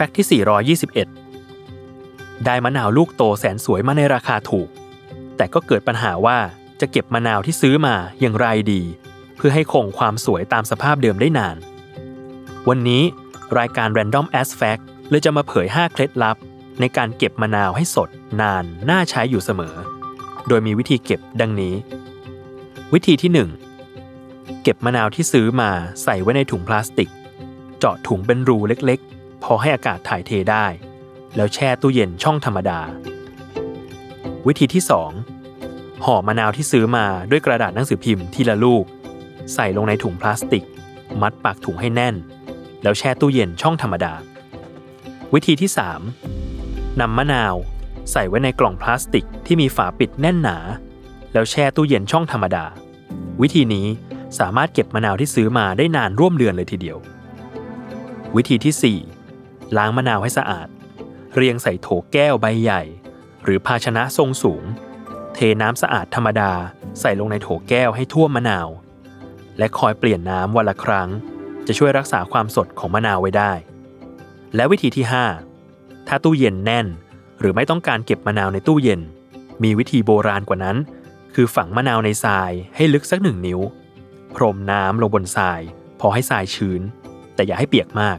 ฟกต์ที่ 421 ได้มะนาวลูกโตแสนสวยมาในราคาถูก แต่ก็เกิดปัญหาว่าจะเก็บมะนาวที่ซื้อมาอย่างไรดี เพื่อให้คงความสวยตามสภาพเดิมได้นาน วันนี้รายการ Random As Fact เลยจะมาเผย 5 เคล็ดลับ ในการเก็บมะนาวให้สดนานน่าใช้อยู่เสมอ โดยมีวิธีเก็บดังนี้ วิธีที่ 1 เก็บมะนาวที่ซื้อมาใส่ไว้ในถุงพลาสติก เจาะถุงเป็นรูเล็กๆ พอให้อากาศถ่ายเทได้ แล้วแช่ตู้เย็นช่องธรรมดา วิธีที่ 2 ห่อมะนาวที่ซื้อมาด้วยกระดาษหนังสือพิมพ์ทีละลูก ใส่ลงในถุงพลาสติก มัดปากถุงให้แน่น แล้วแช่ตู้เย็นช่องธรรมดา วิธีที่ 3นำมะนาวใส่ไว้ในกล่องพลาสติกที่มีฝาปิดแน่นหนา แล้วแช่ตู้เย็นช่องธรรมดา วิธีนี้สามารถเก็บมะนาวที่ซื้อมาได้นานร่วมเดือนเลยทีเดียว วิธีที่ 4 ล้างมะนาวให้สะอาด เรียงใส่โถแก้วใบใหญ่ หรือภาชนะทรงสูง เทน้ำสะอาดธรรมดาใส่ลงในโถแก้วให้ท่วมมะนาว และคอยเปลี่ยนน้ำวันละครั้ง จะช่วยรักษาความสดของมะนาวไว้ได้ และวิธีที่ 5 ถ้าตู้เย็นแน่น หรือไม่ต้องการเก็บมะนาวในตู้เย็น มีวิธีโบราณกว่านั้น คือฝังมะนาวในทรายให้ลึกสักหนึ่งนิ้ว พรมน้ำลงบนทราย พอให้ทรายชื้น แต่อย่าให้เปียกมาก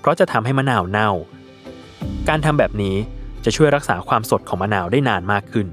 เพราะจะทำให้มะนาวเน่า การทำแบบนี้จะช่วยรักษาความสดของมะนาวได้นานมากขึ้น